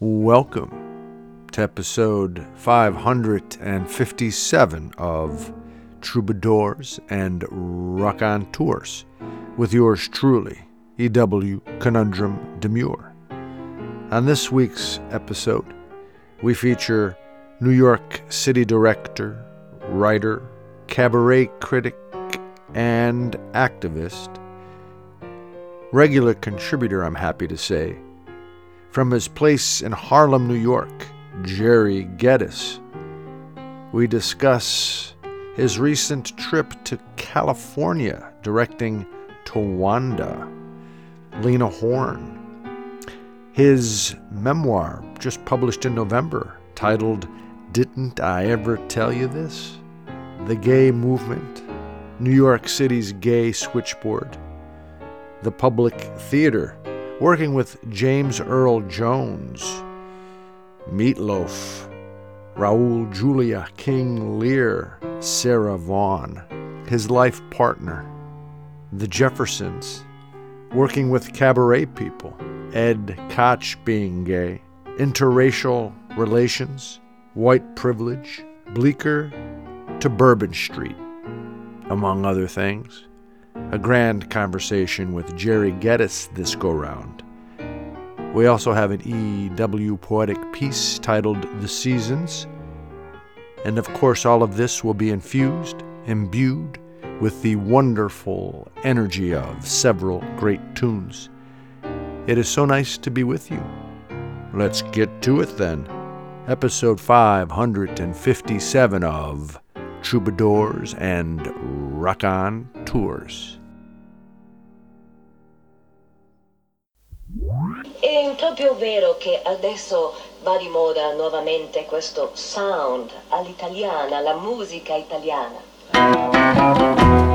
Welcome to episode 557 of Troubadours and Raconteurs with yours truly, E.W. Conundrum Demure. On this week's episode, we feature New York City director, writer, cabaret critic, and activist, regular contributor, I'm happy to say, from his place in Harlem, New York, Gerry Geddes. We discuss his recent trip to California directing Tawanda, Lena Horne, his memoir just published in November titled Didn't I Ever Tell You This? The Gay Movement, New York City's Gay Switchboard, the Public Theater, working with James Earl Jones, Meatloaf, Raul Julia King Lear, Sarah Vaughan, his life partner, the Jeffersons, working with cabaret people, Ed Koch being gay, interracial relations, white privilege, Bleecker to Bourbon Street, among other things. A grand conversation with Gerry Geddes this go round. We also have an E.W. poetic piece titled The Seasons. And of course, all of this will be infused, imbued with the wonderful energy of several great tunes. It is so nice to be with you. Let's get to it then. Episode 557 of Troubadours and Raconteurs. È proprio vero che adesso va di moda nuovamente questo sound all'italiana, la musica italiana.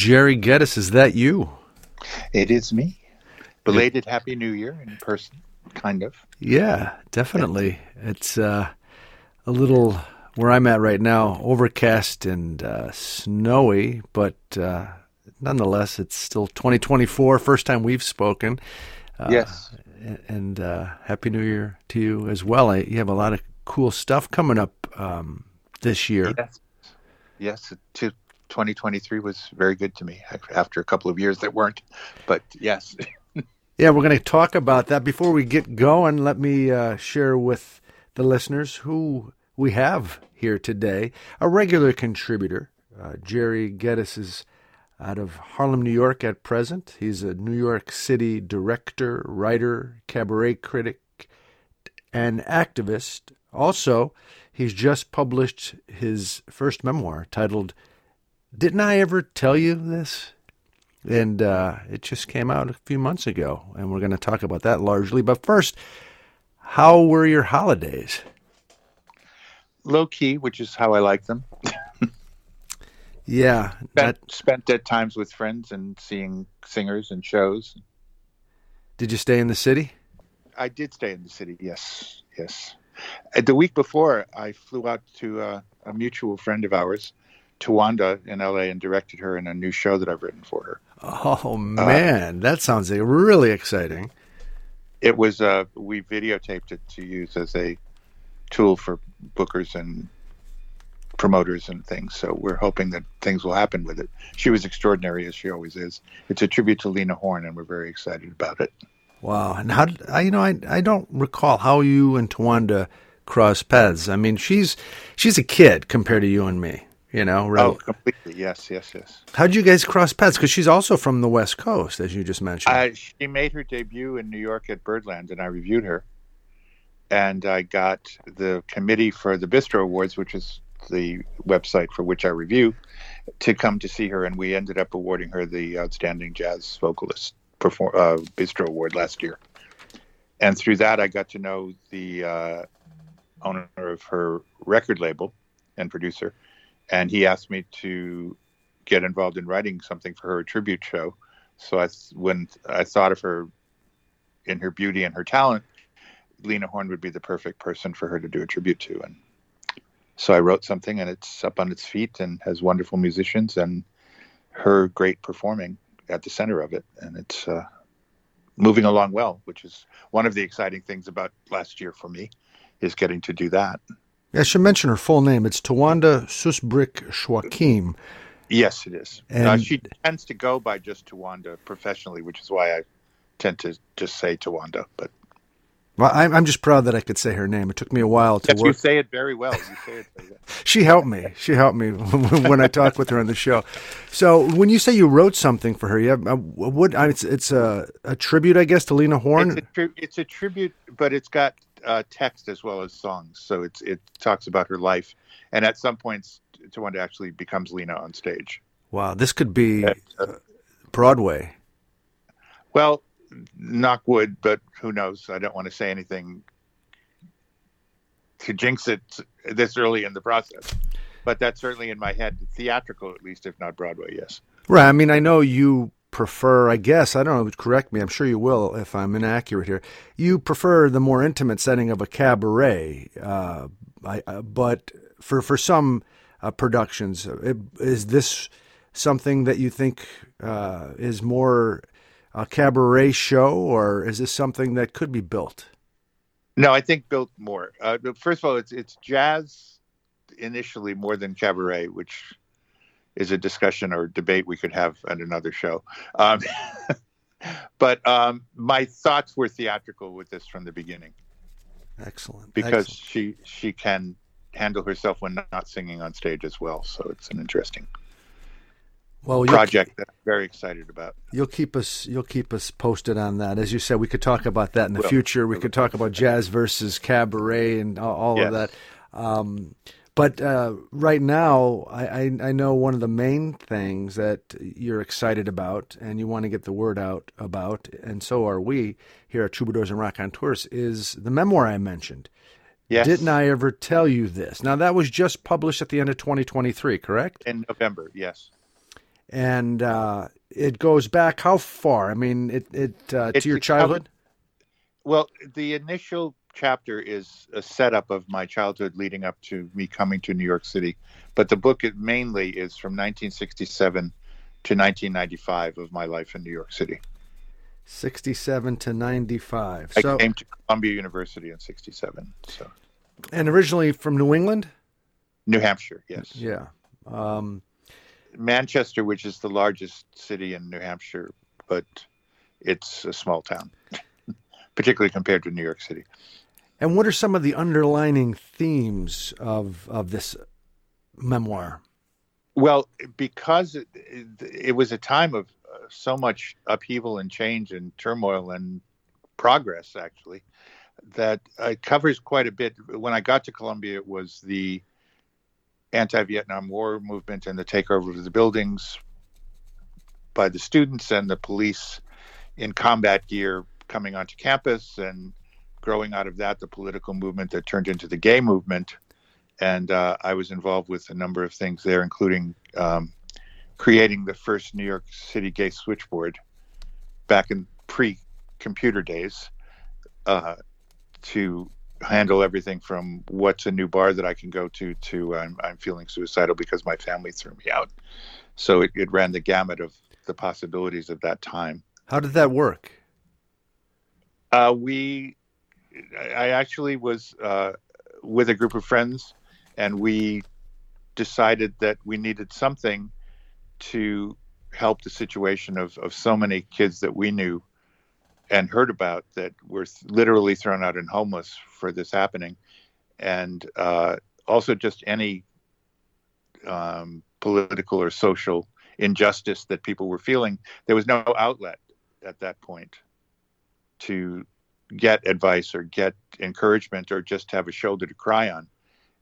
Gerry Geddes, is that you? It is me. Belated Happy New Year in person, kind of. Yeah, definitely. It's uh, a little where I'm at right now, overcast and uh, snowy, but uh, nonetheless, it's still 2024. First time we've spoken. Uh, yes. And uh, Happy New Year to you as well. You have a lot of cool stuff coming up um, this year. Yes. Yes. 2023 was very good to me after a couple of years that weren't, but yes. yeah, we're going to talk about that. Before we get going, let me uh, share with the listeners who we have here today. A regular contributor, uh, Gerry Geddes is out of Harlem, New York at present. He's a New York City director, writer, cabaret critic, and activist. Also, he's just published his first memoir titled Didn't I Ever Tell You This? And uh, it just came out a few months ago, and we're going to talk about that largely. But first, how were your holidays? Low key, which is how I like them. Yeah, spent, that... spent at times with friends and seeing singers and shows. Did you stay in the city? I did stay in the city. Yes, yes. Uh, the week before, I flew out to uh, a mutual friend of ours, Tawanda, in LA, and directed her in a new show that I've written for her. Oh uh, man, uh, that sounds really exciting. It was. Uh, we videotaped it to use as a tool for bookers and promoters and things. So we're hoping that things will happen with it. She was extraordinary as she always is. It's a tribute to Lena Horne, and we're very excited about it. Wow! And how I, you know I I don't recall how you and Tawanda cross paths. I mean, she's she's a kid compared to you and me. You know, right? Oh, completely. Yes, yes, yes. How'd you guys cross paths? Because she's also from the West Coast, as you just mentioned. Uh, she made her debut in New York at Birdland, and I reviewed her. And I got the committee for the Bistro Awards, which is the website for which I review, to come to see her, and we ended up awarding her the Outstanding Jazz Vocalist perform, uh, Bistro Award last year. And through that, I got to know the uh, owner of her record label and producer, and he asked me to get involved in writing something for her tribute show. So I, when I thought of her in her beauty and her talent, Lena Horne would be the perfect person for her to do a tribute to, and so I wrote something, and it's up on its feet and has wonderful musicians and her great performing at the center of it, and it's uh, moving along well, which is one of the exciting things about last year for me, is getting to do that. I should mention her full name. It's Tawanda Susbrick Schwakim. Yes, it is. And uh, she tends to go by just Tawanda professionally, which is why I tend to just say Tawanda. But well, I'm, I'm just proud that I could say her name. It took me a while to yes, work. You say it very well. You say it very well. she helped me. She helped me when I talked with her on the show. So when you say you wrote something for her, you have, uh, what? It's it's a, a tribute, I guess, to Lena Horne. It's a, tri- it's a tribute, but it's got uh, text as well as songs. So it's it talks about her life, and at some points, Tawanda actually becomes Lena on stage. Wow, this could be uh, Broadway. Well, knock wood, but who knows? I don't want to say anything to jinx it this early in the process. But that's certainly in my head, theatrical at least, if not Broadway. Yes. Right. I mean, I know you prefer. I guess I don't know. Correct me. I'm sure you will if I'm inaccurate here. You prefer the more intimate setting of a cabaret. Uh, I, uh, but for for some uh, productions, uh, is this something that you think uh, is more a cabaret show, or is this something that could be built? No, I think built more. Uh, first of all, it's it's jazz initially more than cabaret, which is a discussion or debate we could have at another show. Um, but um, my thoughts were theatrical with this from the beginning. Excellent. Because Excellent. she she can handle herself when not singing on stage as well. So it's an interesting well, project that I'm very excited about. You'll keep us you'll keep us posted on that. As you said, we could talk about that in the future. We could talk about jazz versus cabaret and all, all yes. of that. Um, but uh, right now, I, I, I, know one of the main things that you're excited about and you want to get the word out about, and so are we here at Troubadours and Raconteurs, is the memoir I mentioned. Yes. Didn't I ever tell you this? Now, that was just published at the end of 2023, correct? In November, yes. and uh, it goes back how far? I mean, it it, uh, to your childhood. Well, the initial chapter is a setup of my childhood leading up to me coming to New York City, but the book it mainly is from 1967 to 1995 of my life in New York City. 67 to 95. I So, came to Columbia University in 67. So, and originally from New England? New Hampshire, yes. Yeah. Um, Manchester, which is the largest city in New Hampshire, but it's a small town, particularly compared to New York City. and what are some of the underlining themes of, of this memoir? Well, because it, it was a time of uh, so much upheaval and change and turmoil and progress, actually, that it covers quite a bit. When I got to Columbia, it was the anti Vietnam War movement and the takeover of the buildings by the students and the police in combat gear coming onto campus and growing out of that, the political movement that turned into the gay movement and uh, I was involved with a number of things there, including um, creating the first New York City gay switchboard back in pre-computer days uh, to handle everything from what's a new bar that I can go to to I'm, I'm feeling suicidal because my family threw me out. So it, it ran the gamut of the possibilities of that time. How did that work? Uh, we, I actually was uh, with a group of friends, and we decided that we needed something to help the situation of, of so many kids that we knew and heard about that were th- literally thrown out and homeless for this happening, and uh, also just any um, political or social injustice that people were feeling. There was no outlet at that point to get advice or get encouragement or just have a shoulder to cry on.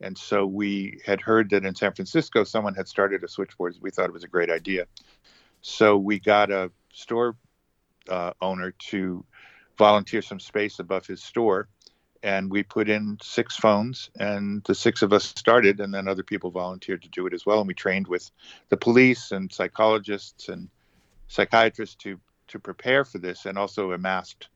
And so we had heard that in San Francisco, someone had started a switchboard. We thought it was a great idea. So we got a store uh, owner to volunteer some space above his store. And we put in six phones, and the six of us started, and then other people volunteered to do it as well. And we trained with the police and psychologists and psychiatrists to to prepare for this, and also amassed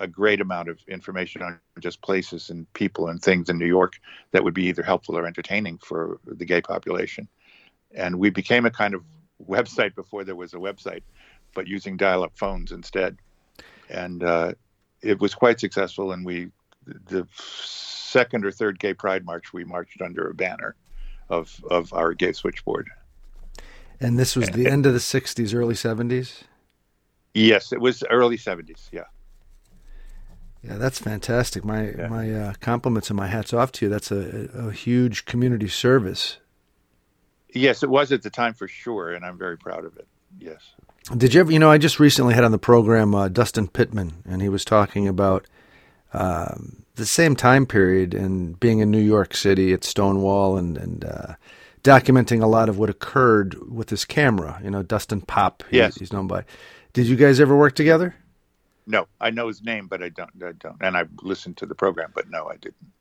a great amount of information on just places and people and things in New York that would be either helpful or entertaining for the gay population. And we became a kind of website before there was a website, but using dial-up phones instead. And uh, it was quite successful. And we, the second or third Gay Pride March, we marched under a banner of of our gay switchboard. And this was the end of the 60s, early 70s? Yes, it was early '70s. Yeah. Yeah, that's fantastic. My Yeah. my uh, compliments and my hats off to you. That's a, a huge community service. Yes, it was at the time for sure, and I'm very proud of it. Yes. Did you ever, you know, I just recently had on the program uh, Dustin Pittman, and he was talking about um, the same time period and being in New York City at Stonewall and, and uh, documenting a lot of what occurred with his camera. You know, Dustin Pop, he- Yes. he's known by. Did you guys ever work together? No, I know his name, but I don't. I don't, and I listened to the program, but no, I didn't.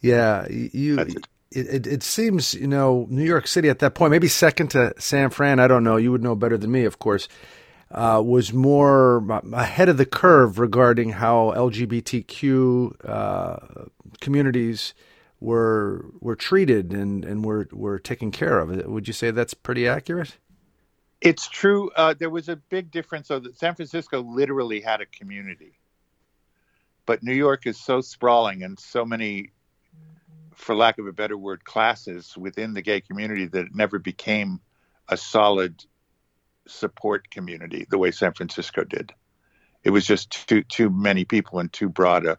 Yeah, you. It. It, it, it seems you know New York City at that point, maybe second to San Fran. I don't know. You would know better than me, of course. Uh, was more ahead of the curve regarding how LGBTQ uh, communities were were treated and and were were taken care of. Would you say that's pretty accurate? It's true. Uh, there was a big difference. So that San Francisco literally had a community, but New York is so sprawling and so many, for lack of a better word, classes within the gay community that it never became a solid support community the way San Francisco did. It was just too too many people and too broad a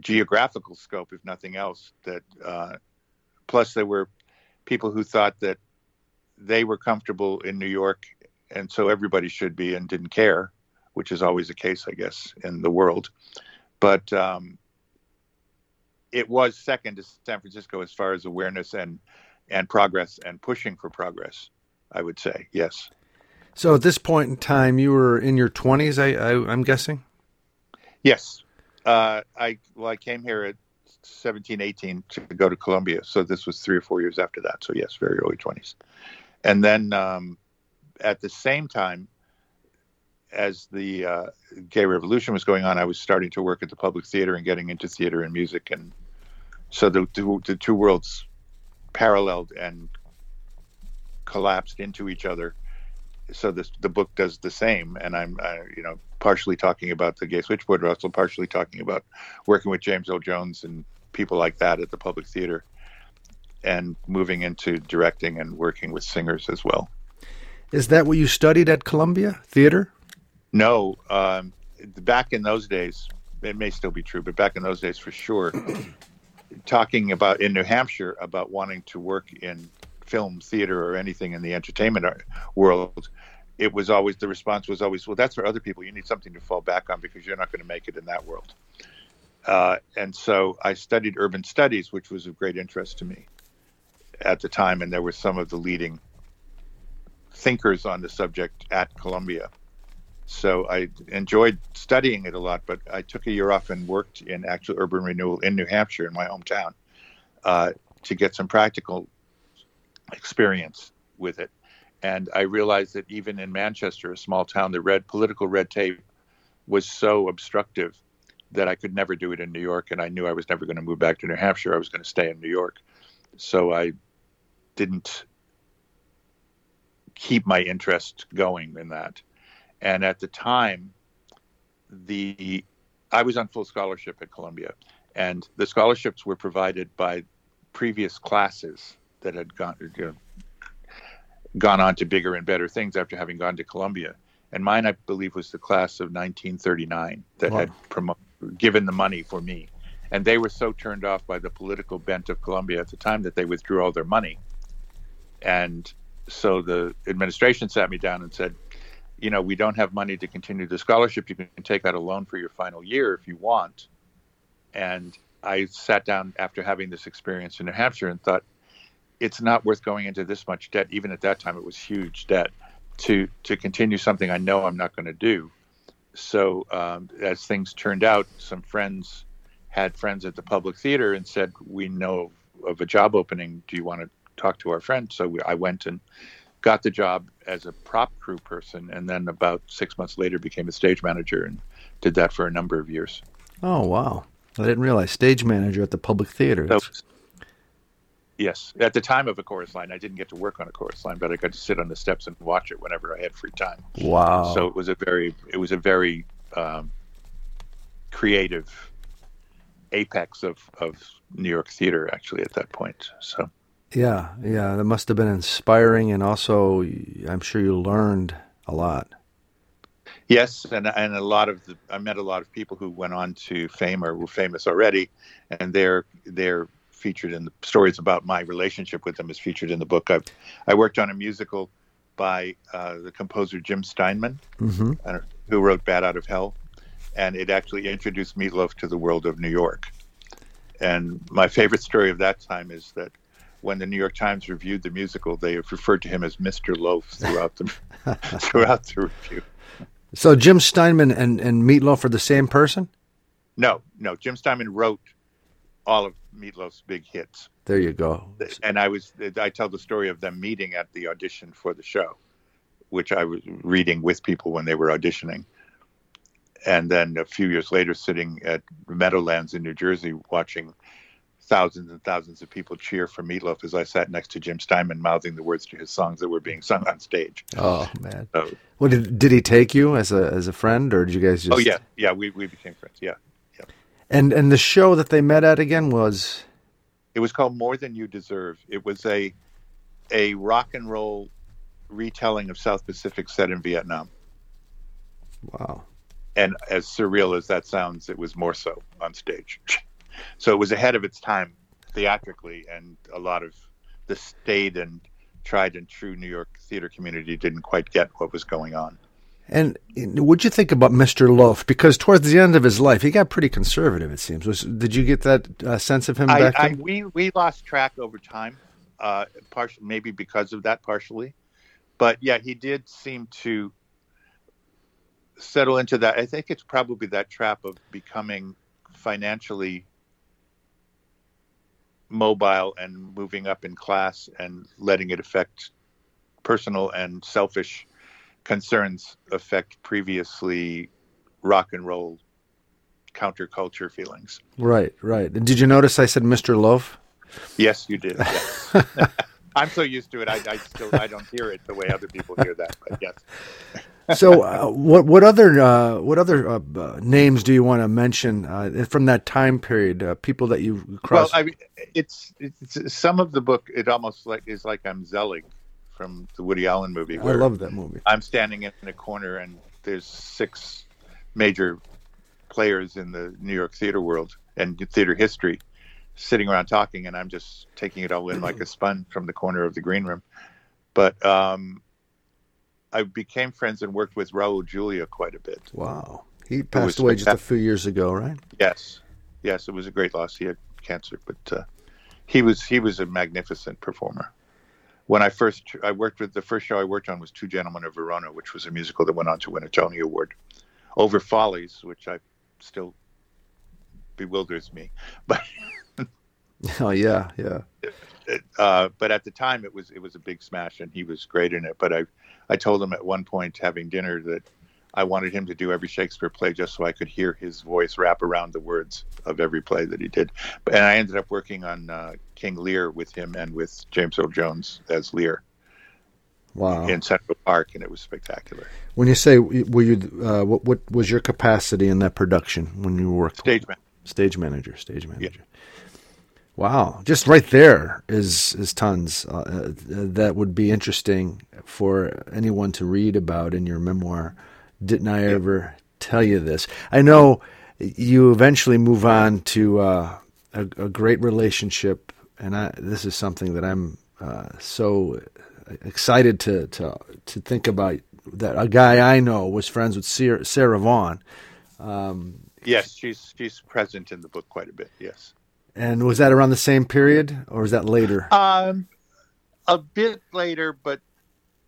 geographical scope, if nothing else. That uh, plus there were people who thought that they were comfortable in New York, and so everybody should be, and didn't care, which is always the case, I guess, in the world. But um, it was second to San Francisco as far as awareness and and progress and pushing for progress. I would say yes. So at this point in time, you were in your twenties. I, I I'm guessing. Yes. Uh, I well, I came here at 17, 18 to go to Columbia. So this was three or four years after that. So yes, very early twenties. And then um, at the same time as the uh, gay revolution was going on, I was starting to work at the public theater and getting into theater and music, and so the the, the two worlds paralleled and collapsed into each other. So this the book does the same, and I'm uh, you know partially talking about the gay switchboard, but also partially talking about working with James Earl Jones and people like that at the public theater, and moving into directing and working with singers as well. Is that what you studied at Columbia Theater? No, um, back in those days, it may still be true, but back in those days, for sure, talking about in New Hampshire about wanting to work in film, theater, or anything in the entertainment world, it was always the response was always, "Well, that's for other people. You need something to fall back on because you're not going to make it in that world." Uh, and so I studied urban studies, which was of great interest to me at the time, and there were some of the leading thinkers on the subject at Columbia. So I enjoyed studying it a lot, but I took a year off and worked in actual urban renewal in New Hampshire, in my hometown, uh, to get some practical experience with it. And I realized that even in Manchester, a small town, the red political red tape was so obstructive that I could never do it in New York. And I knew I was never going to move back to New Hampshire. I was going to stay in New York. So I didn't keep my interest going in that. And at the time, the I was on full scholarship at Columbia, and the scholarships were provided by previous classes that had gone you know, gone on to bigger and better things after having gone to Columbia. And mine, I believe, was the class of 1939 that wow. had promo- given the money for me. And they were so turned off by the political bent of Columbia at the time that they withdrew all their money. And so the administration sat me down and said, you know, we don't have money to continue the scholarship. You can take out a loan for your final year if you want. And I sat down after having this experience in New Hampshire and thought, it's not worth going into this much debt. Even at that time, it was huge debt to to continue something I know I'm not going to do. So um, as things turned out, some friends had friends at the public theater and said, "We know of a job opening. Do you want to talk to our friend?" So we, I went and got the job as a prop crew person, and then about six months later became a stage manager and did that for a number of years. Oh wow! I didn't realize stage manager at the public theater. So, yes, at the time of a chorus line, I didn't get to work on a chorus line, but I got to sit on the steps and watch it whenever I had free time. Wow! So it was a very, it was a very um, creative apex of of New York theater actually at that point. So yeah, yeah, that must have been inspiring, and also I'm sure you learned a lot. Yes, and and a lot of the, I met a lot of people who went on to fame or were famous already, and they're they're featured in the stories about my relationship with them is featured in the book. I I worked on a musical by uh, the composer Jim Steinman, mm-hmm. who wrote Bat Out of Hell," and it actually introduced Meatloaf to the world of New York. And my favorite story of that time is that when the New York Times reviewed the musical, they referred to him as Mr. Loaf throughout the throughout the review. So Jim Steinman and, and Meatloaf are the same person? No, no. Jim Steinman wrote all of Meatloaf's big hits. There you go. And I was I tell the story of them meeting at the audition for the show, which I was reading with people when they were auditioning. And then a few years later, sitting at Meadowlands in New Jersey, watching thousands and thousands of people cheer for Meatloaf as I sat next to Jim Steinman mouthing the words to his songs that were being sung on stage. Oh man! So, well, did did he take you as a as a friend, or did you guys oh, just? Oh yeah, yeah, we we became friends. Yeah, yeah. And and the show that they met at again was. It was called More Than You Deserve. It was a a rock and roll retelling of South Pacific set in Vietnam. Wow. And as surreal as that sounds, it was more so on stage. So it was ahead of its time theatrically, and a lot of the staid and tried and true New York theater community didn't quite get what was going on. And what'd you think about Mr. Loaf? Because towards the end of his life, he got pretty conservative. It seems. Was, did you get that uh, sense of him I, back I, then? we we lost track over time, uh, partially maybe because of that, partially. But yeah, he did seem to settle into that. I think it's probably that trap of becoming financially mobile and moving up in class and letting it affect personal and selfish concerns affect previously rock and roll counterculture feelings. Right, right. And did you notice I said Mr. Love? Yes, you did. Yes. I'm so used to it. I, I, still I don't hear it the way other people hear that. But yes. So, uh, what what other uh, what other uh, uh names do you want to mention uh, from that time period? Uh, people that you crossed. Well, I mean, it's, it's some of the book. It almost like is like I'm Zelig from the Woody Allen movie. I love that movie. I'm standing in a corner and there's six major players in the New York theater world and theater history sitting around talking, and I'm just taking it all in like a sponge from the corner of the green room. But um, I became friends and worked with Raul Julia quite a bit. Wow, he passed away just a few years ago, right? Yes, yes, it was a great loss. He had cancer, but uh, he was he was a magnificent performer. When I first I worked with the first show I worked on was Two Gentlemen of Verona, which was a musical that went on to win a Tony Award over Follies, which I still bewilders me, but Oh yeah, yeah. Uh, but at the time, it was it was a big smash, and he was great in it. But I I told him at one point having dinner that I wanted him to do every Shakespeare play just so I could hear his voice wrap around the words of every play that he did. And I ended up working on uh, King Lear with him and with James Earl Jones as Lear. Wow! In Central Park, and it was spectacular. When you say were you, uh, what what was your capacity in that production when you worked? Stage manager. Stage manager. Stage manager. Yeah. Wow, just right there is is tons uh, uh, that would be interesting for anyone to read about in your memoir. Didn't I ever tell you this? I know you eventually move on to uh, a, a, great relationship, and I, this is something that I'm uh, so excited to to to think about. That a guy I know was friends with Sarah, Sarah Vaughan. Um, yes, she's she's present in the book quite a bit. Yes. And was that around the same period, or was that later? Um, a bit later, but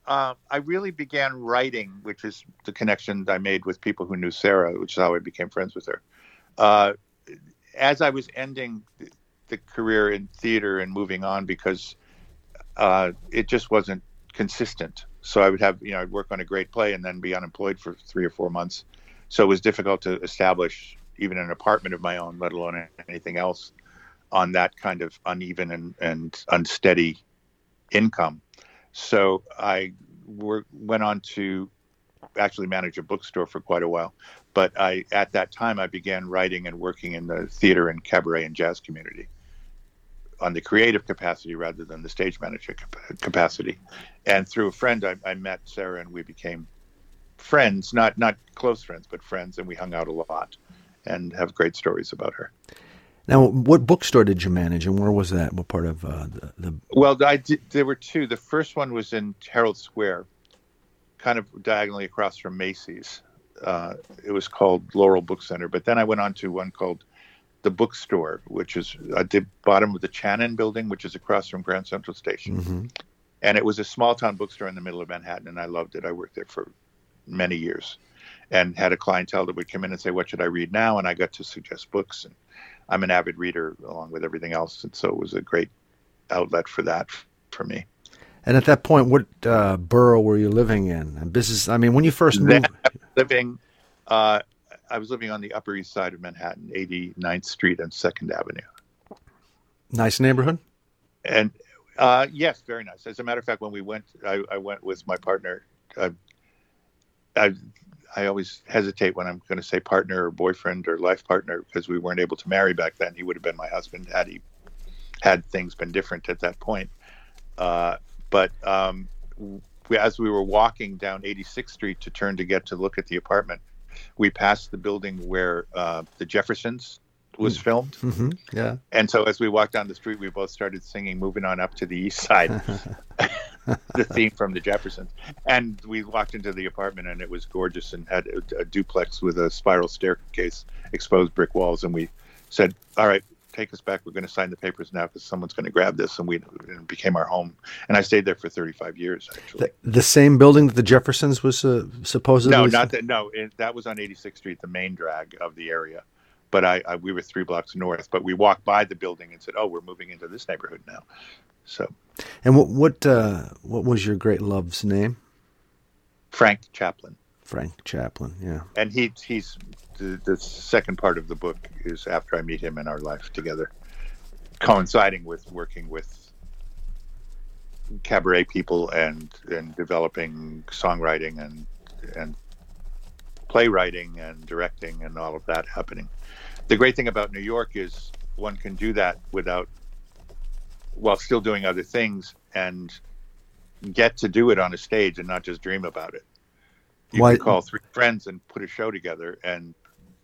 uh, I really began writing, which is the connection I made with people who knew Sarah, which is how I became friends with her. Uh, as I was ending the career in theater and moving on, because uh, it just wasn't consistent. So I would have, you know, I'd work on a great play and then be unemployed for three or four months. So it was difficult to establish even an apartment of my own, let alone anything else on that kind of uneven and, and unsteady income. So I went on to actually manage a bookstore for quite a while. But I, at that time, I began writing and working in the theater and cabaret and jazz community on the creative capacity rather than the stage manager capacity. And through a friend, I, I met Sarah and we became friends, not not close friends, but friends, and we hung out a lot and have great stories about her. Now, what bookstore did you manage, and where was that? What part of uh, the, the, Well, I did, there were two. The first one was in Herald Square, kind of diagonally across from Macy's. Uh, it was called Laurel Book Center. But then I went on to one called the Bookstore, which is at the bottom of the Chanin Building, which is across from Grand Central Station. Mm-hmm. And it was a small town bookstore in the middle of Manhattan, and I loved it. I worked there for many years, and had a clientele that would come in and say, "What should I read now?" And I got to suggest books and I'm an avid reader along with everything else, and so it was a great outlet for that for me. And at that point, what uh, borough were you living in? And business. I mean, when you first moved, living, uh, I was living on the Upper East Side of Manhattan, 89th Street and Second Avenue. Nice neighborhood. And uh, yes, very nice. As a matter of fact, when we went, I, I went with my partner. I, I I always hesitate when I'm going to say partner or boyfriend or life partner because we weren't able to marry back then. He would have been my husband had he had things been different at that point. Uh, but um, we, as we were walking down 86th Street to turn to get to look at the apartment, we passed the building where uh, the Jeffersons was mm. filmed. Mm-hmm. Yeah. And so as we walked down the street, we both started singing "Moving On Up to the East Side." the theme from the Jeffersons. And we walked into the apartment, and it was gorgeous and had a, a duplex with a spiral staircase, exposed brick walls. And we said, "All right, take us back. We're going to sign the papers now because someone's going to grab this." And we it became our home. And I stayed there for 35 years. Actually, the, the same building that the Jeffersons was uh, supposedly. No, not that. No, it, that was on 86th Street, the main drag of the area. But I, I, we were three blocks north. But we walked by the building and said, "Oh, we're moving into this neighborhood now." So and what what uh, what was your great love's name? Frank Chaplin. Frank Chaplin, yeah. And he he's the, the second part of the book is after I meet him in our life together, coinciding with working with cabaret people and and developing songwriting and and playwriting and directing and all of that happening. The great thing about New York is one can do that without while still doing other things and get to do it on a stage and not just dream about it. You Why- can call three friends and put a show together and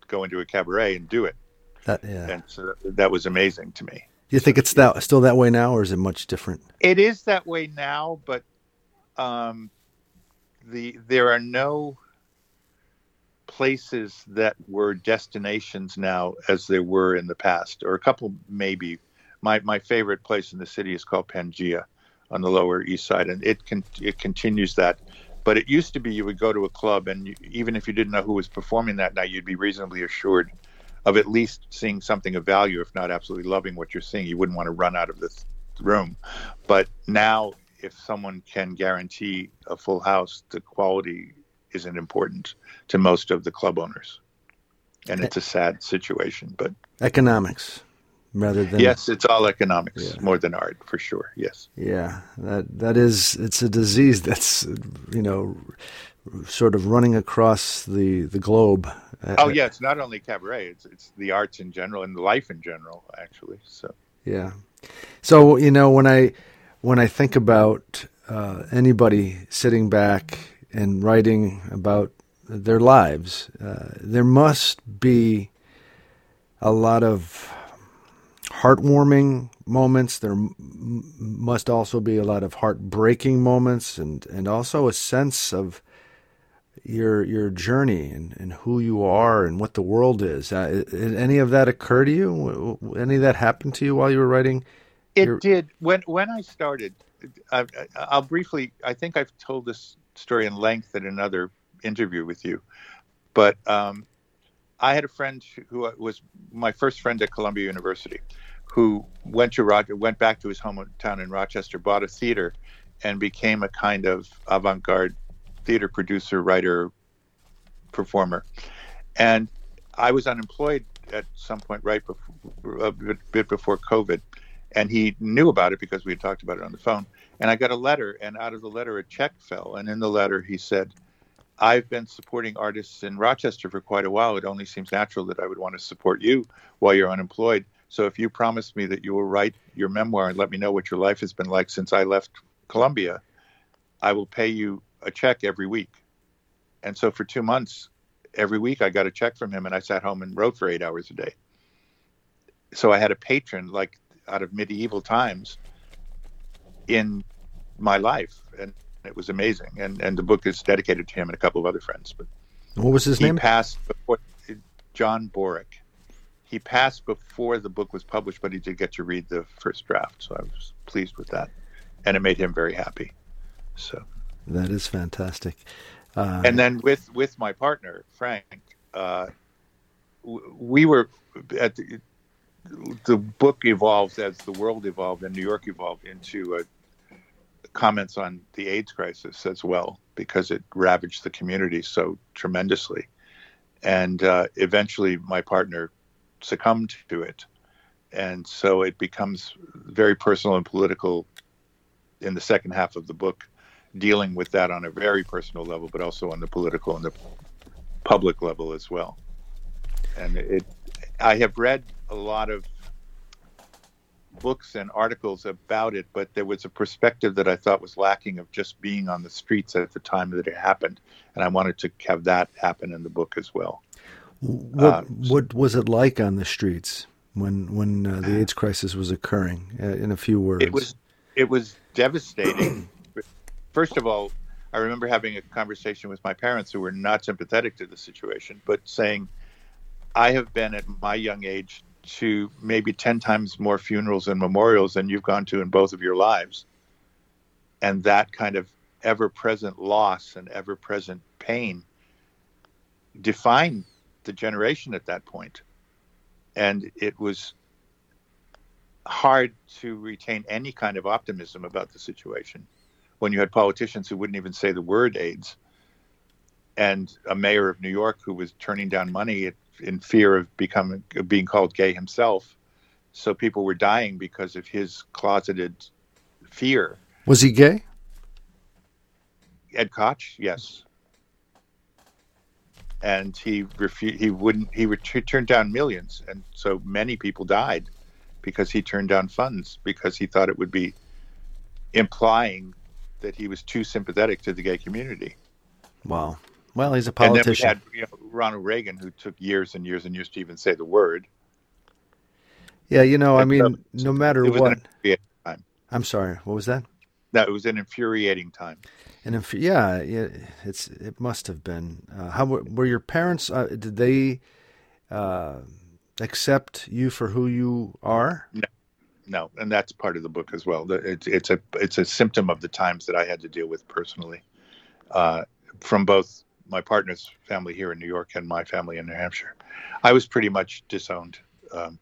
go into a cabaret and do it. That, yeah. And so that was amazing to me. Do you think it's that still that way now, or is it much different? It is that way now, but um, the there are no places that were destinations now as there were in the past, or a couple maybe. My my favorite place in the city is called Pangea on the Lower East Side, and it can it continues that. But it used to be you would go to a club, and you, even if you didn't know who was performing that night, you'd be reasonably assured of at least seeing something of value, if not absolutely loving what you're seeing. You wouldn't want to run out of the room. But now, if someone can guarantee a full house, the quality isn't important to most of the club owners. And eh. it's a sad situation. But Economics, rather than yes, it's all economics Yeah. more than art, for sure. Yes. Yeah, that that is it's a disease that's you know sort of running across the the globe. Oh, Uh, yeah, it's not only cabaret, it's, it's the arts in general and life in general, actually. So, Yeah. So you know when I when I think about uh, anybody sitting back and writing about their lives, uh, there must be a lot of heartwarming moments. There m- must also be a lot of heartbreaking moments, and and also a sense of your your journey and, and who you are and what the world is. Uh, did any of that occur to you? Any of that happen to you while you were writing? It You're- did when when I started. I, I'll briefly. I think I've told this story in length in another interview with you, but um, I had a friend who was my first friend at Columbia University, who went to Roger, went back to his hometown in Rochester, bought a theater, and became a kind of avant-garde theater producer, writer, performer, and I was unemployed at some point right before a bit, before COVID, and he knew about it because we had talked about it on the phone. And I got a letter, and out of the letter, a check fell. And in the letter, he said, I've been supporting artists in Rochester for quite a while. It only seems natural that I would want to support you while you're unemployed. So if you promise me that you will write your memoir and let me know what your life has been like since I left Columbia, I will pay you a check every week. And so for two months, every week I got a check from him, and I sat home and wrote for eight hours a day. So I had a patron like out of medieval times in my life, and it was amazing. And and the book is dedicated to him and a couple of other friends. But What was his he name? passed before John Borick. He passed before the book was published, but he did get to read the first draft, so I was pleased with that, and it made him very happy. So. That is fantastic. Uh, and then with with my partner Frank, uh, we were at the, the book evolved as the world evolved and New York evolved into uh comments on the AIDS crisis as well because it ravaged the community so tremendously, and uh, eventually my partner succumbed to it, and so it becomes very personal and political in the second half of the book dealing with that on a very personal level, but also on the political and the public level as well. And it, I have read a lot of books and articles about it, but there was a perspective that I thought was lacking of just being on the streets at the time that it happened, and I wanted to have that happen in the book as well. What uh, what was it like on the streets when when uh, the AIDS crisis was occurring? Uh, in a few words, It was it was devastating. First of all, I remember having a conversation with my parents who were not sympathetic to the situation, but saying, I have been at my young age to maybe 10 times more funerals and memorials than you've gone to in both of your lives. And that kind of ever present loss and ever present pain defined the generation at that point. And it was hard to retain any kind of optimism about the situation when you had politicians who wouldn't even say the word AIDS and a mayor of New York who was turning down money in fear of becoming being called gay himself. So people were dying because of his closeted fear. Was he gay? Ed Koch, yes. And he refused. He wouldn't. He, would he turned down millions, and so many people died because he turned down funds because he thought it would be implying that he was too sympathetic to the gay community. Wow. Well, he's a politician. And then we had you know, Ronald Reagan, who took years and years and years to even say the word. Yeah, you know, I uh, mean, so, no matter what. I'm sorry. What was that? No, it was an infuriating time. And if yeah, it's it must have been. Uh, how were your parents? Uh, did they uh, accept you for who you are? No, no, and that's part of the book as well. It's it's a it's a symptom of the times that I had to deal with personally, uh, from both my partner's family here in New York and my family in New Hampshire. I was pretty much disowned. Um,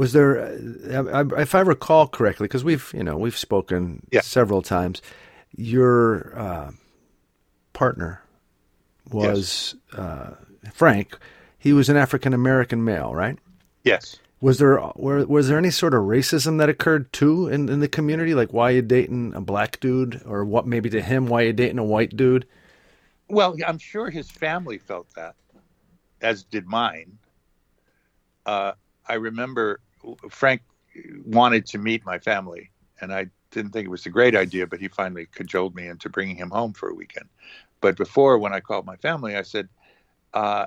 was there, uh, if I recall correctly, because we've you know we've spoken yeah. several times, your uh, partner was yes. uh, Frank. He was an African American male, right? Yes. Was there were, was there any sort of racism that occurred too in, in the community? Like why you dating a black dude, or what maybe to him why you dating a white dude? Well, I'm sure his family felt that, as did mine. Uh, I remember Frank wanted to meet my family, and I didn't think it was a great idea, but he finally cajoled me into bringing him home for a weekend. But before, when I called my family, I said, uh,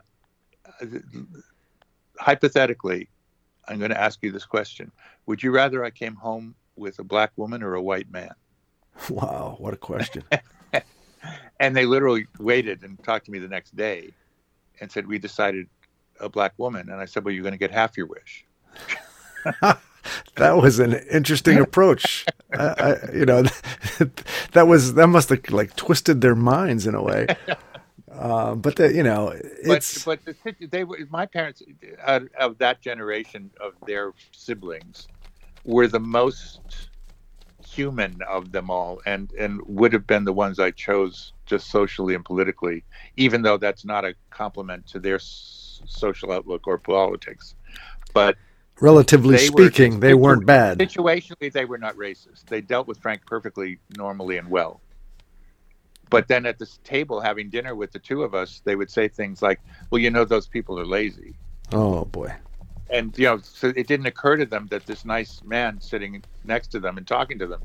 hypothetically, I'm going to ask you this question: Would you rather I came home with a black woman or a white man? Wow, what a question! and they literally waited and talked to me the next day and said, We decided a black woman. And I said, Well, you're going to get half your wish. that was an interesting approach. I, I, you know, that was that must have like twisted their minds in a way. Uh, but the, you know, it's but, but the, they were my parents uh, of that generation of their siblings were the most human of them all and and would have been the ones I chose just socially and politically even though that's not a compliment to their s- social outlook or politics but relatively they speaking were, they weren't bad. situationally they were not racist. They dealt with Frank perfectly normally and well. But then at this table having dinner with the two of us they would say things like well you know those people are lazy. Oh boy. And you know, so it didn't occur to them that this nice man sitting next to them and talking to them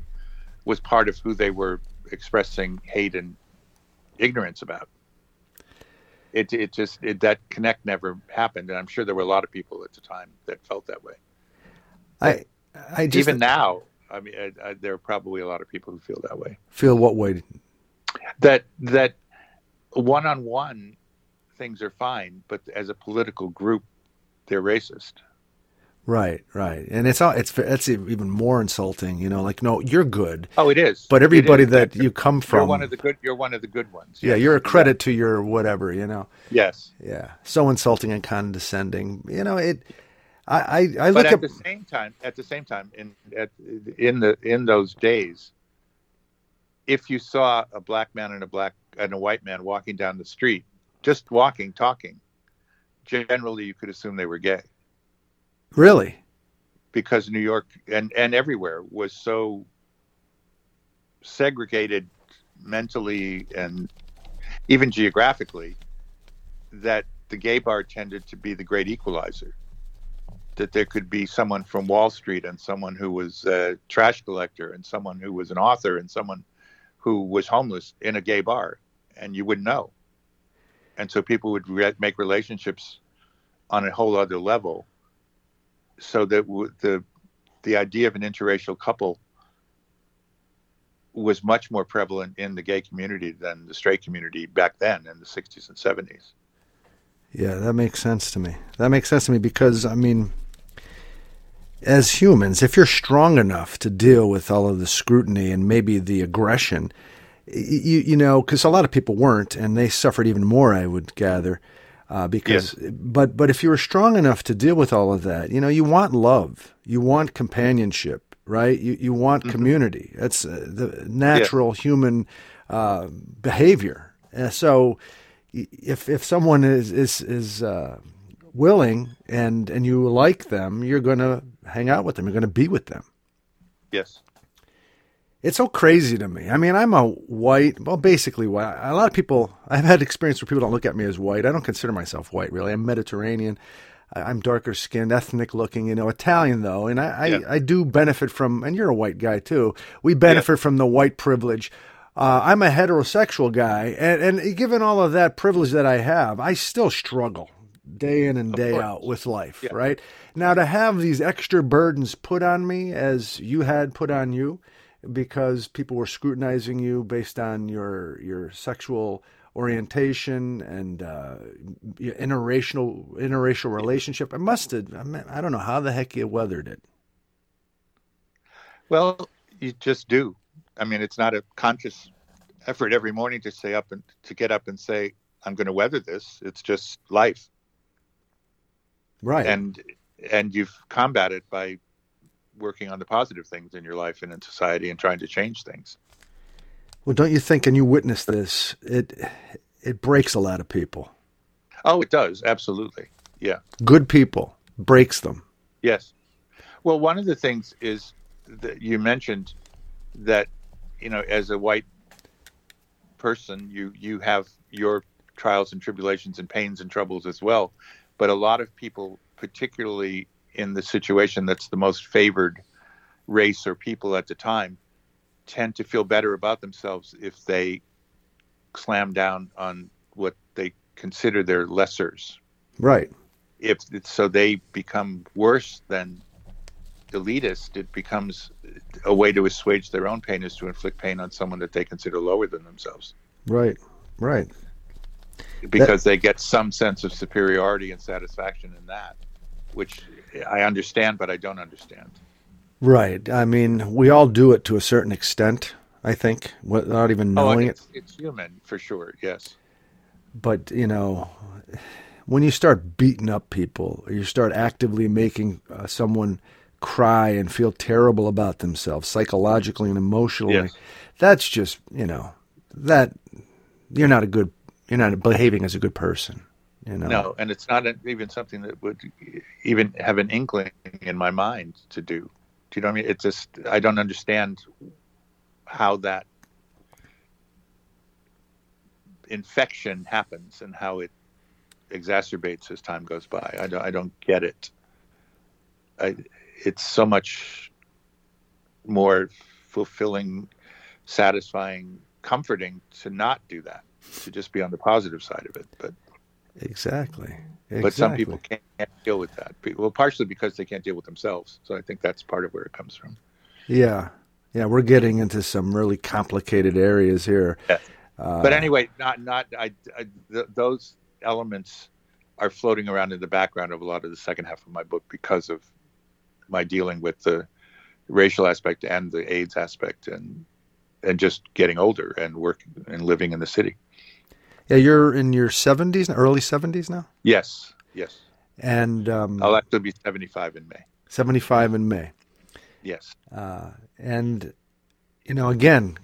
was part of who they were expressing hate and ignorance about. It it just it, that connect never happened, and I'm sure there were a lot of people at the time that felt that way. I I just, even now, I mean, I, I, there are probably a lot of people who feel that way. Feel what way? That that one on one things are fine, but as a political group, they're racist. Right, right, and it's all it's it's even more insulting. You know, like no, you're good. Oh, it is. But everybody is. that you come from, you're one of the good. You're one of the good ones. Yeah, yes. you're a credit yeah. to your whatever. You know. Yes. Yeah. So insulting and condescending. You know it. I I, I look but at, at the same time. At the same time, in at in the in those days, if you saw a black man and a black and a white man walking down the street, just walking, talking, generally you could assume they were gay. Really? Because New York and, and everywhere was so segregated mentally and even geographically that the gay bar tended to be the great equalizer. That there could be someone from Wall Street and someone who was a trash collector and someone who was an author and someone who was homeless in a gay bar, and you wouldn't know. And so people would re- make relationships on a whole other level so that w- the the idea of an interracial couple was much more prevalent in the gay community than the straight community back then in the 60s and 70s. Yeah, that makes sense to me. That makes sense to me because I mean as humans, if you're strong enough to deal with all of the scrutiny and maybe the aggression, you you know, because a lot of people weren't, and they suffered even more, I would gather. Uh, because, yes. but but if you were strong enough to deal with all of that, you know, you want love, you want companionship, right? You you want mm-hmm. community. That's uh, the natural yeah. human uh, behavior. Uh, so if if someone is is is uh, willing and and you like them, you're going to hang out with them. You're going to be with them. Yes. It's so crazy to me. I mean, I'm a white, well, basically white. A lot of people, I've had experience where people don't look at me as white. I don't consider myself white, really. I'm Mediterranean. I'm darker skinned, ethnic looking, you know, Italian though, and I, yeah. I, I, do benefit from, and you're a white guy too. We benefit yeah. from the white privilege. Uh, I'm a heterosexual guy, and, and given all of that privilege that I have, I still struggle day in and day out with life, yeah. right? Now, to have these extra burdens put on me as you had put on you, because people were scrutinizing you based on your your sexual orientation and uh, interracial interracial relationship. I must have. I, mean, I don't know how the heck you weathered it. Well, you just do. I mean, it's not a conscious effort every morning to say up and to get up and say, "I'm going to weather this." It's just life, right? And and you've combated by working on the positive things in your life and in society and trying to change things. Well, don't you think? And you witness this. It it breaks a lot of people. Oh, it does absolutely. Yeah. Good people breaks them. Yes. Well, one of the things is that you mentioned that you know, as a white person, you you have your trials and tribulations and pains and troubles as well. But a lot of people, particularly in the situation that's the most favored race or people at the time, tend to feel better about themselves if they slam down on what they consider their lessers. Right. If so, they become worse than elitist. It becomes a way to assuage their own pain is to inflict pain on someone that they consider lower than themselves. Right. Right. Because that... they get some sense of superiority and satisfaction in that, which I understand, but I don't understand. Right. I mean, we all do it to a certain extent. I think, without even oh, knowing oh, it's, it. It's human for sure. Yes. But you know, when you start beating up people, you start actively making uh, someone cry and feel terrible about themselves psychologically and emotionally. Yes. That's just you know that you're not a good you're not behaving as a good person. You know? No, and it's not even something that would even have an inkling in my mind to do. Do you know what I mean? It's just I don't understand how that infection happens and how it exacerbates as time goes by. I don't I don't get it. I, it's so much more fulfilling, satisfying, comforting to not do that, to just be on the positive side of it. But exactly. exactly. But some people can't deal with that. Well, partially because they can't deal with themselves. So I think that's part of where it comes from. Yeah, yeah, we're getting into some really complicated areas here. Yeah. Uh, but anyway, not not I, I th- those elements are floating around in the background of a lot of the second half of my book because of my dealing with the racial aspect and the AIDS aspect and and just getting older and working and living in the city. Yeah, you're in your 70s, early 70s now? Yes, yes. And um, I'll actually be 75 in May. 75 in May. Yes. Uh, and, you know, again,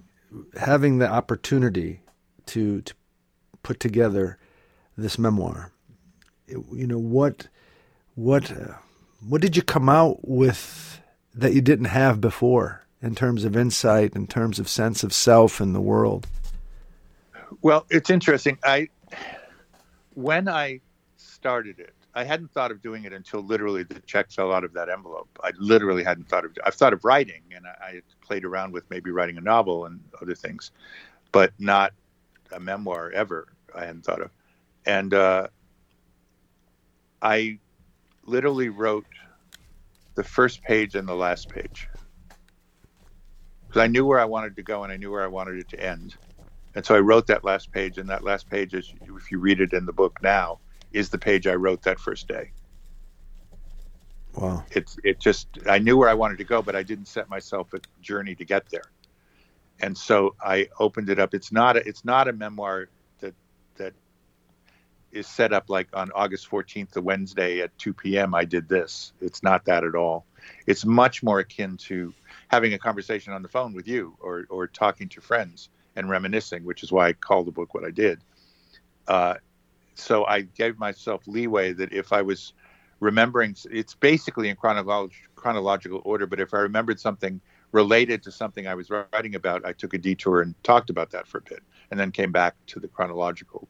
having the opportunity to, to put together this memoir, it, you know, what, what, uh, what did you come out with that you didn't have before in terms of insight, in terms of sense of self in the world? Well, it's interesting. I, when I started it, I hadn't thought of doing it until literally the check fell out of that envelope. I literally hadn't thought of. I've thought of writing, and I, I played around with maybe writing a novel and other things, but not a memoir ever. I hadn't thought of, and uh, I literally wrote the first page and the last page because I knew where I wanted to go and I knew where I wanted it to end, and so I wrote that last page. And that last page is, if you read it in the book now, is the page I wrote that first day. Wow. It's it just I knew where I wanted to go, but I didn't set myself a journey to get there. And so I opened it up. It's not a it's not a memoir that that is set up like on August 14th, the Wednesday at 2 p.m. I did this. It's not that at all. It's much more akin to having a conversation on the phone with you or or talking to friends and reminiscing, which is why I called the book what I did. Uh, so I gave myself leeway that if I was remembering, it's basically in chronolog- chronological order, but if I remembered something related to something I was writing about, I took a detour and talked about that for a bit, and then came back to the chronological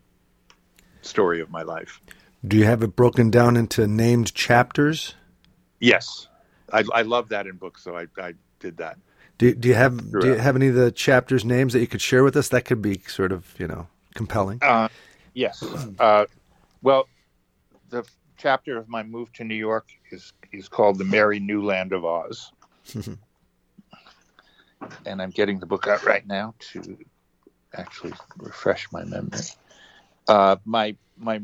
story of my life. Do you have it broken down into named chapters? Yes, I, I love that in books, so I, I did that. Do, do you have do you have any of the chapters names that you could share with us? That could be sort of you know compelling. Uh, yes. Uh, well, the chapter of my move to New York is is called "The Merry New Land of Oz," and I'm getting the book out right now to actually refresh my memory. Uh, my my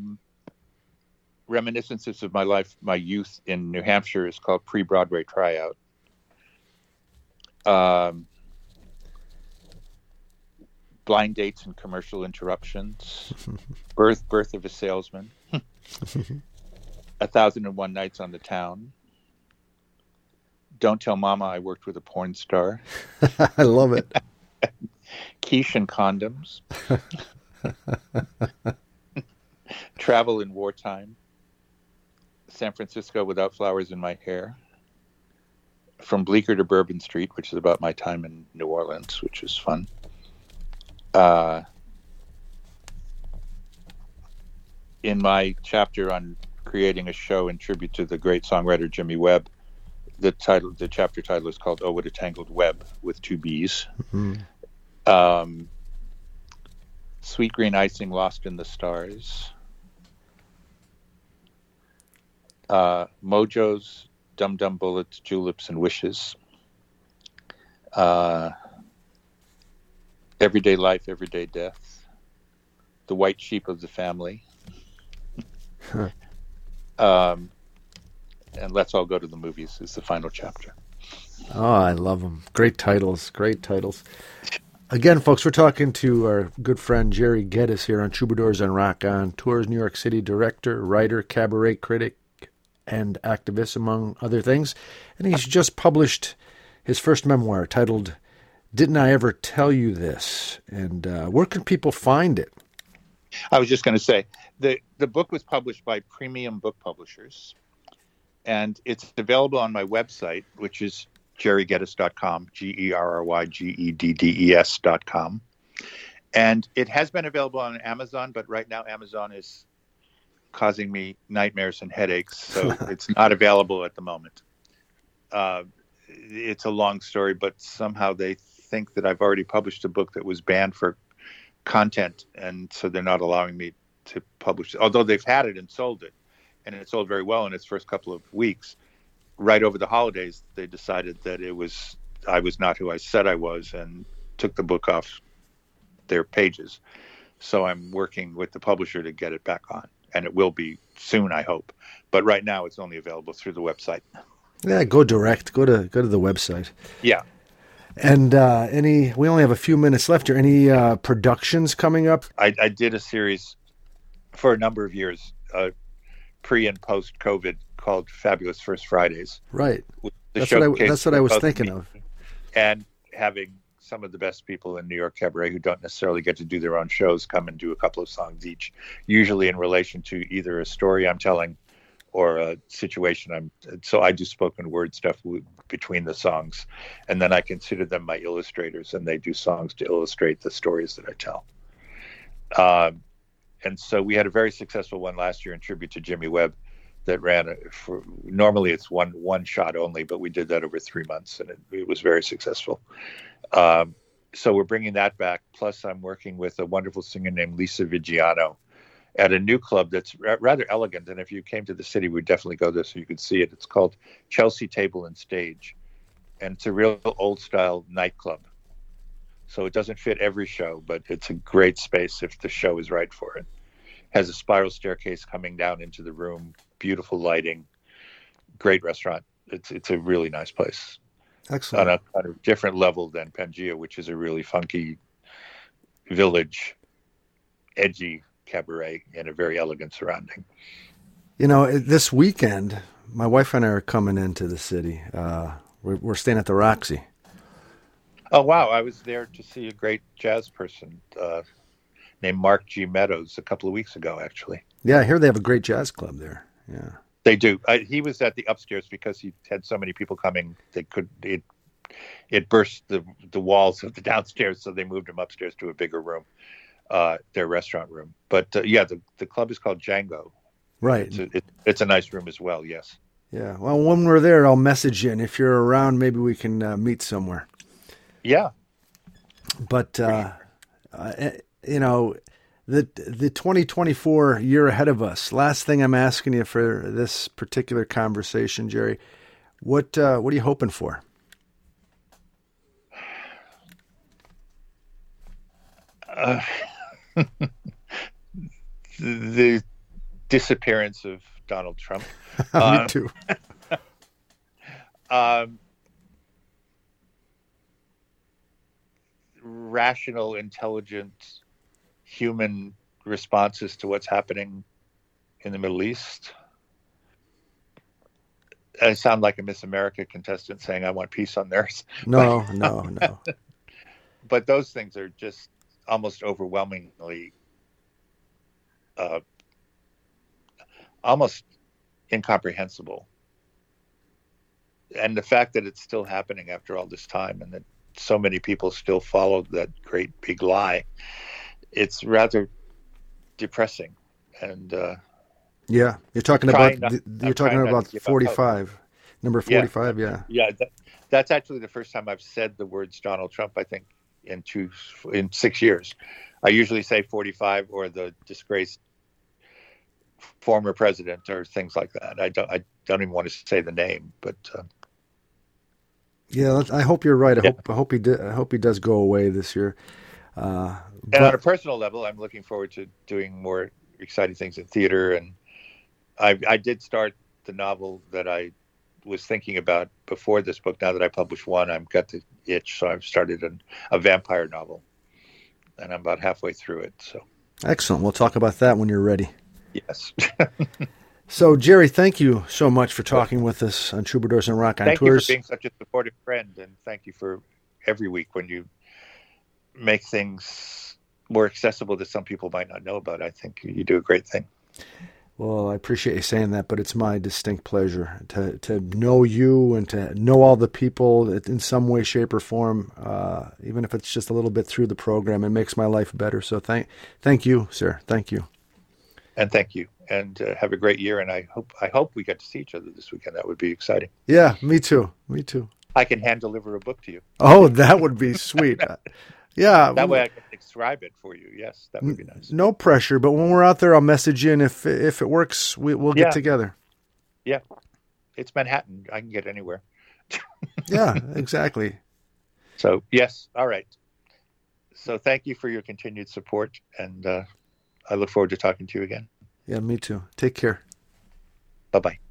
reminiscences of my life, my youth in New Hampshire, is called Pre Broadway Tryout. Um, blind dates and commercial interruptions, birth birth of a salesman, a thousand and one nights on the town. Don't tell mama I worked with a porn star. I love it. Quiche and condoms. Travel in wartime. San Francisco without flowers in my hair. From Bleecker to Bourbon Street, which is about my time in New Orleans, which is fun. Uh, in my chapter on creating a show in tribute to the great songwriter Jimmy Webb, the title, the chapter title is called "Oh, What a Tangled Web" with two B's. Mm-hmm. Um, Sweet Green Icing, Lost in the Stars. Uh, Mojo's Dum Dum Bullets, Juleps, and Wishes. Uh, Everyday Life, Everyday Death. The White Sheep of the Family. um, and Let's All Go to the Movies is the final chapter. Oh, I love them. Great titles. Great titles. Again, folks, we're talking to our good friend Gerry Geddes here on Troubadours and Raconteurs New York City director, writer, cabaret critic, and activist, among other things. And he's just published his first memoir titled Didn't I Ever Tell You This? And uh, where can people find it? I was just going to say the, the book was published by Premium Book Publishers, and it's available on my website, which is gerrygeddes.com, G E R R Y G E D D E S.com. And it has been available on Amazon, but right now Amazon is causing me nightmares and headaches, so it's not available at the moment. Uh, it's a long story, but somehow they think that I've already published a book that was banned for content, and so they're not allowing me to publish. Although they've had it and sold it, and it sold very well in its first couple of weeks. Right over the holidays, they decided that it was I was not who I said I was, and took the book off their pages. So I'm working with the publisher to get it back on and it will be soon, I hope. But right now, it's only available through the website. Yeah, go direct. Go to go to the website. Yeah. And uh, any, we only have a few minutes left here. Any uh, productions coming up? I, I, did a series for a number of years, uh, pre and post COVID, called Fabulous First Fridays. Right. That's what, I, that's what I was thinking of. And having some of the best people in New York cabaret who don't necessarily get to do their own shows come and do a couple of songs each, usually in relation to either a story I'm telling or a situation I'm. So I do spoken word stuff between the songs, and then I consider them my illustrators, and they do songs to illustrate the stories that I tell. Um, and so we had a very successful one last year in tribute to Jimmy Webb that ran for normally it's one one shot only, but we did that over three months, and it, it was very successful. Um, so we're bringing that back. Plus, I'm working with a wonderful singer named Lisa Vigiano at a new club that's rather elegant. And if you came to the city, we'd definitely go there so you could see it. It's called Chelsea Table and Stage, and it's a real old style nightclub. So it doesn't fit every show, but it's a great space if the show is right for it. Has a spiral staircase coming down into the room, beautiful lighting, great restaurant. It's it's a really nice place. Excellent. On a, on a different level than Pangea, which is a really funky village, edgy cabaret in a very elegant surrounding. You know, this weekend, my wife and I are coming into the city. Uh, we're, we're staying at the Roxy. Oh wow! I was there to see a great jazz person uh, named Mark G. Meadows a couple of weeks ago, actually. Yeah, I hear they have a great jazz club there. Yeah, they do. I, he was at the upstairs because he had so many people coming. They could it it burst the the walls of the downstairs, so they moved him upstairs to a bigger room, uh, their restaurant room. But uh, yeah, the the club is called Django. Right. It's a, it, it's a nice room as well. Yes. Yeah. Well, when we're there, I'll message you, and if you're around, maybe we can uh, meet somewhere. Yeah. But uh, uh, you know, the the 2024 year ahead of us. Last thing I'm asking you for this particular conversation, Gerry, what uh, what are you hoping for? Uh, the disappearance of Donald Trump. Me um, too. um, rational, intelligent, human responses to what's happening in the Middle East. I sound like a Miss America contestant saying I want peace on theirs. No, no, no. but those things are just almost overwhelmingly, uh, almost incomprehensible. And the fact that it's still happening after all this time and that so many people still follow that great big lie, it's rather depressing. And uh, yeah, you're talking about not, you're talking about 45, about number 45. Yeah, yeah. yeah that, that's actually the first time I've said the words Donald Trump. I think in two in six years. I usually say 45 or the disgraced former president or things like that. I don't I don't even want to say the name, but. Uh, yeah, I hope you're right. I yeah. hope I hope he di- I hope he does go away this year. Uh, but... and on a personal level, I'm looking forward to doing more exciting things in theater. And I, I did start the novel that I was thinking about before this book. Now that I published one, I've got the itch, so I've started an, a vampire novel, and I'm about halfway through it. So excellent. We'll talk about that when you're ready. Yes. So, Gerry, thank you so much for talking with us on Troubadours and Rock on thank Tours. Thank you for being such a supportive friend, and thank you for every week when you make things more accessible that some people might not know about. I think you do a great thing. Well, I appreciate you saying that, but it's my distinct pleasure to to know you and to know all the people in some way, shape, or form, uh, even if it's just a little bit through the program. It makes my life better. So thank thank you, sir. Thank you. And thank you and uh, have a great year. And I hope I hope we get to see each other this weekend. That would be exciting. Yeah, me too. Me too. I can hand deliver a book to you. Oh, that would be sweet. yeah, that way I can describe it for you. Yes, that would be nice. No pressure, but when we're out there, I'll message you, and if if it works, we, will get yeah. together. Yeah, it's Manhattan. I can get anywhere. yeah, exactly. So yes, all right. So thank you for your continued support, and uh, I look forward to talking to you again. Yeah, me too. Take care. Bye bye.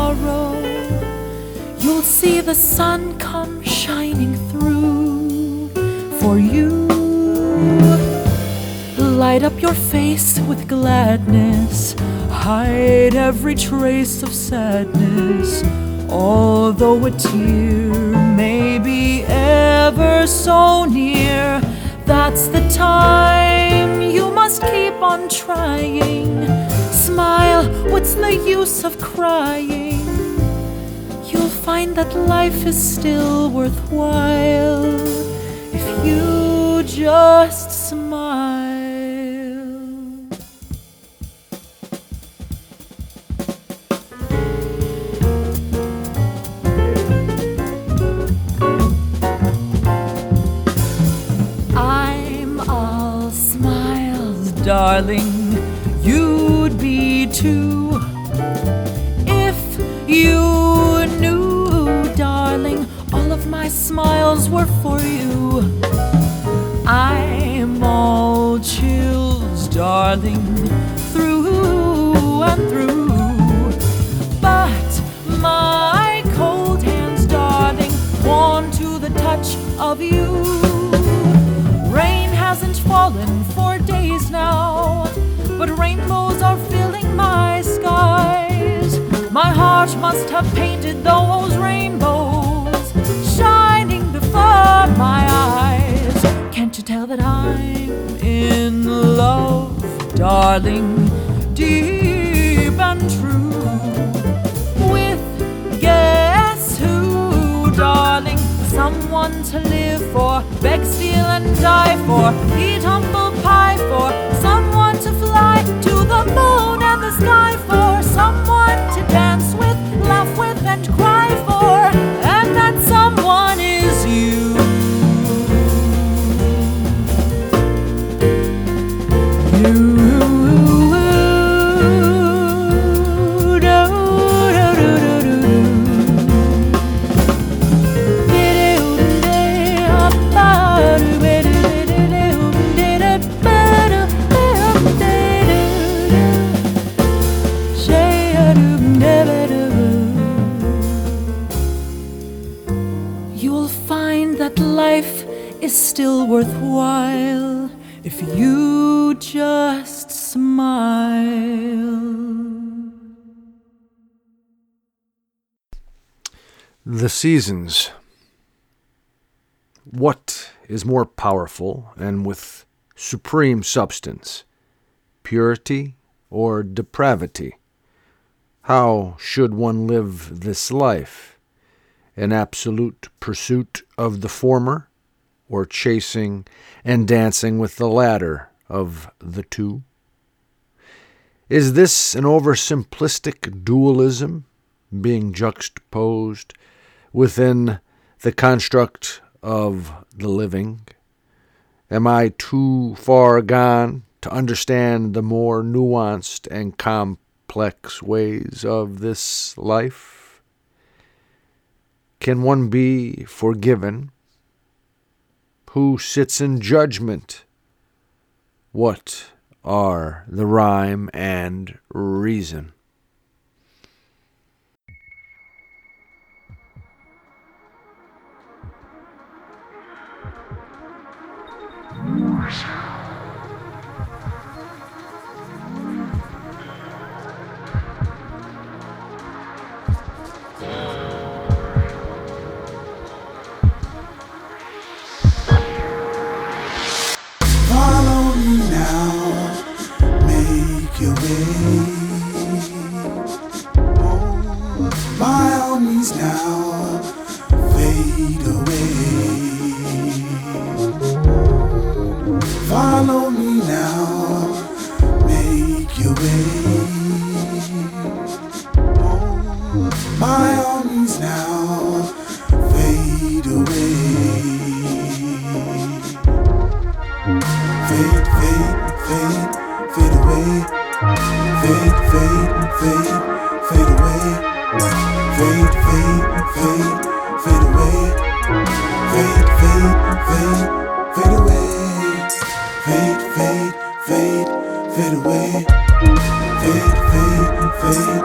see the sun come shining through for you. Light up your face with gladness hide every trace of sadness, although a tear may be ever so near. That's the time you must keep on trying. Smile, what's the use of crying? Find that life is still worthwhile. If you just Someone to live for, beg, steal, and die for, eat humble pie for, someone to fly to the moon and the sky for, someone to dance with, laugh with, and cry for, still worthwhile if you just smile. The seasons. What is more powerful and with supreme substance, purity or depravity? How should one live this life? In absolute pursuit of the former, or chasing and dancing with the latter of the two? Is this an oversimplistic dualism being juxtaposed within the construct of the living? Am I too far gone to understand the more nuanced and complex ways of this life? Can one be forgiven? Who sits in judgment? What are the rhyme and reason? Fade,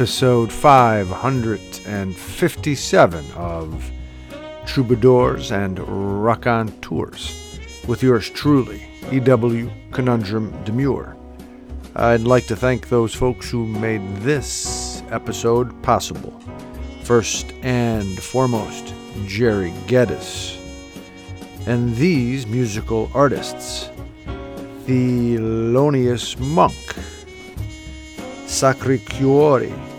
episode 557 of Troubadours and Raconteurs, with yours truly, E.W. Conundrum Demure. I'd like to thank those folks who made this episode possible. First and foremost, Gerry Geddes. And these musical artists Thelonious Monk, Sacri Cuori,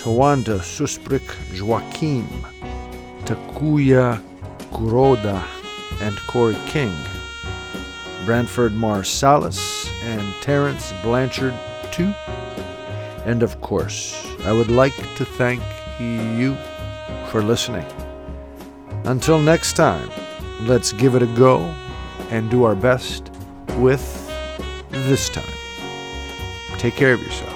Tawanda Susprick Joaquim, Takuya Kuroda, and Corey King, Branford Marsalis, and Terence Blanchard, too. And of course, I would like to thank you for listening. Until next time, let's give it a go and do our best with this time. Take care of yourself.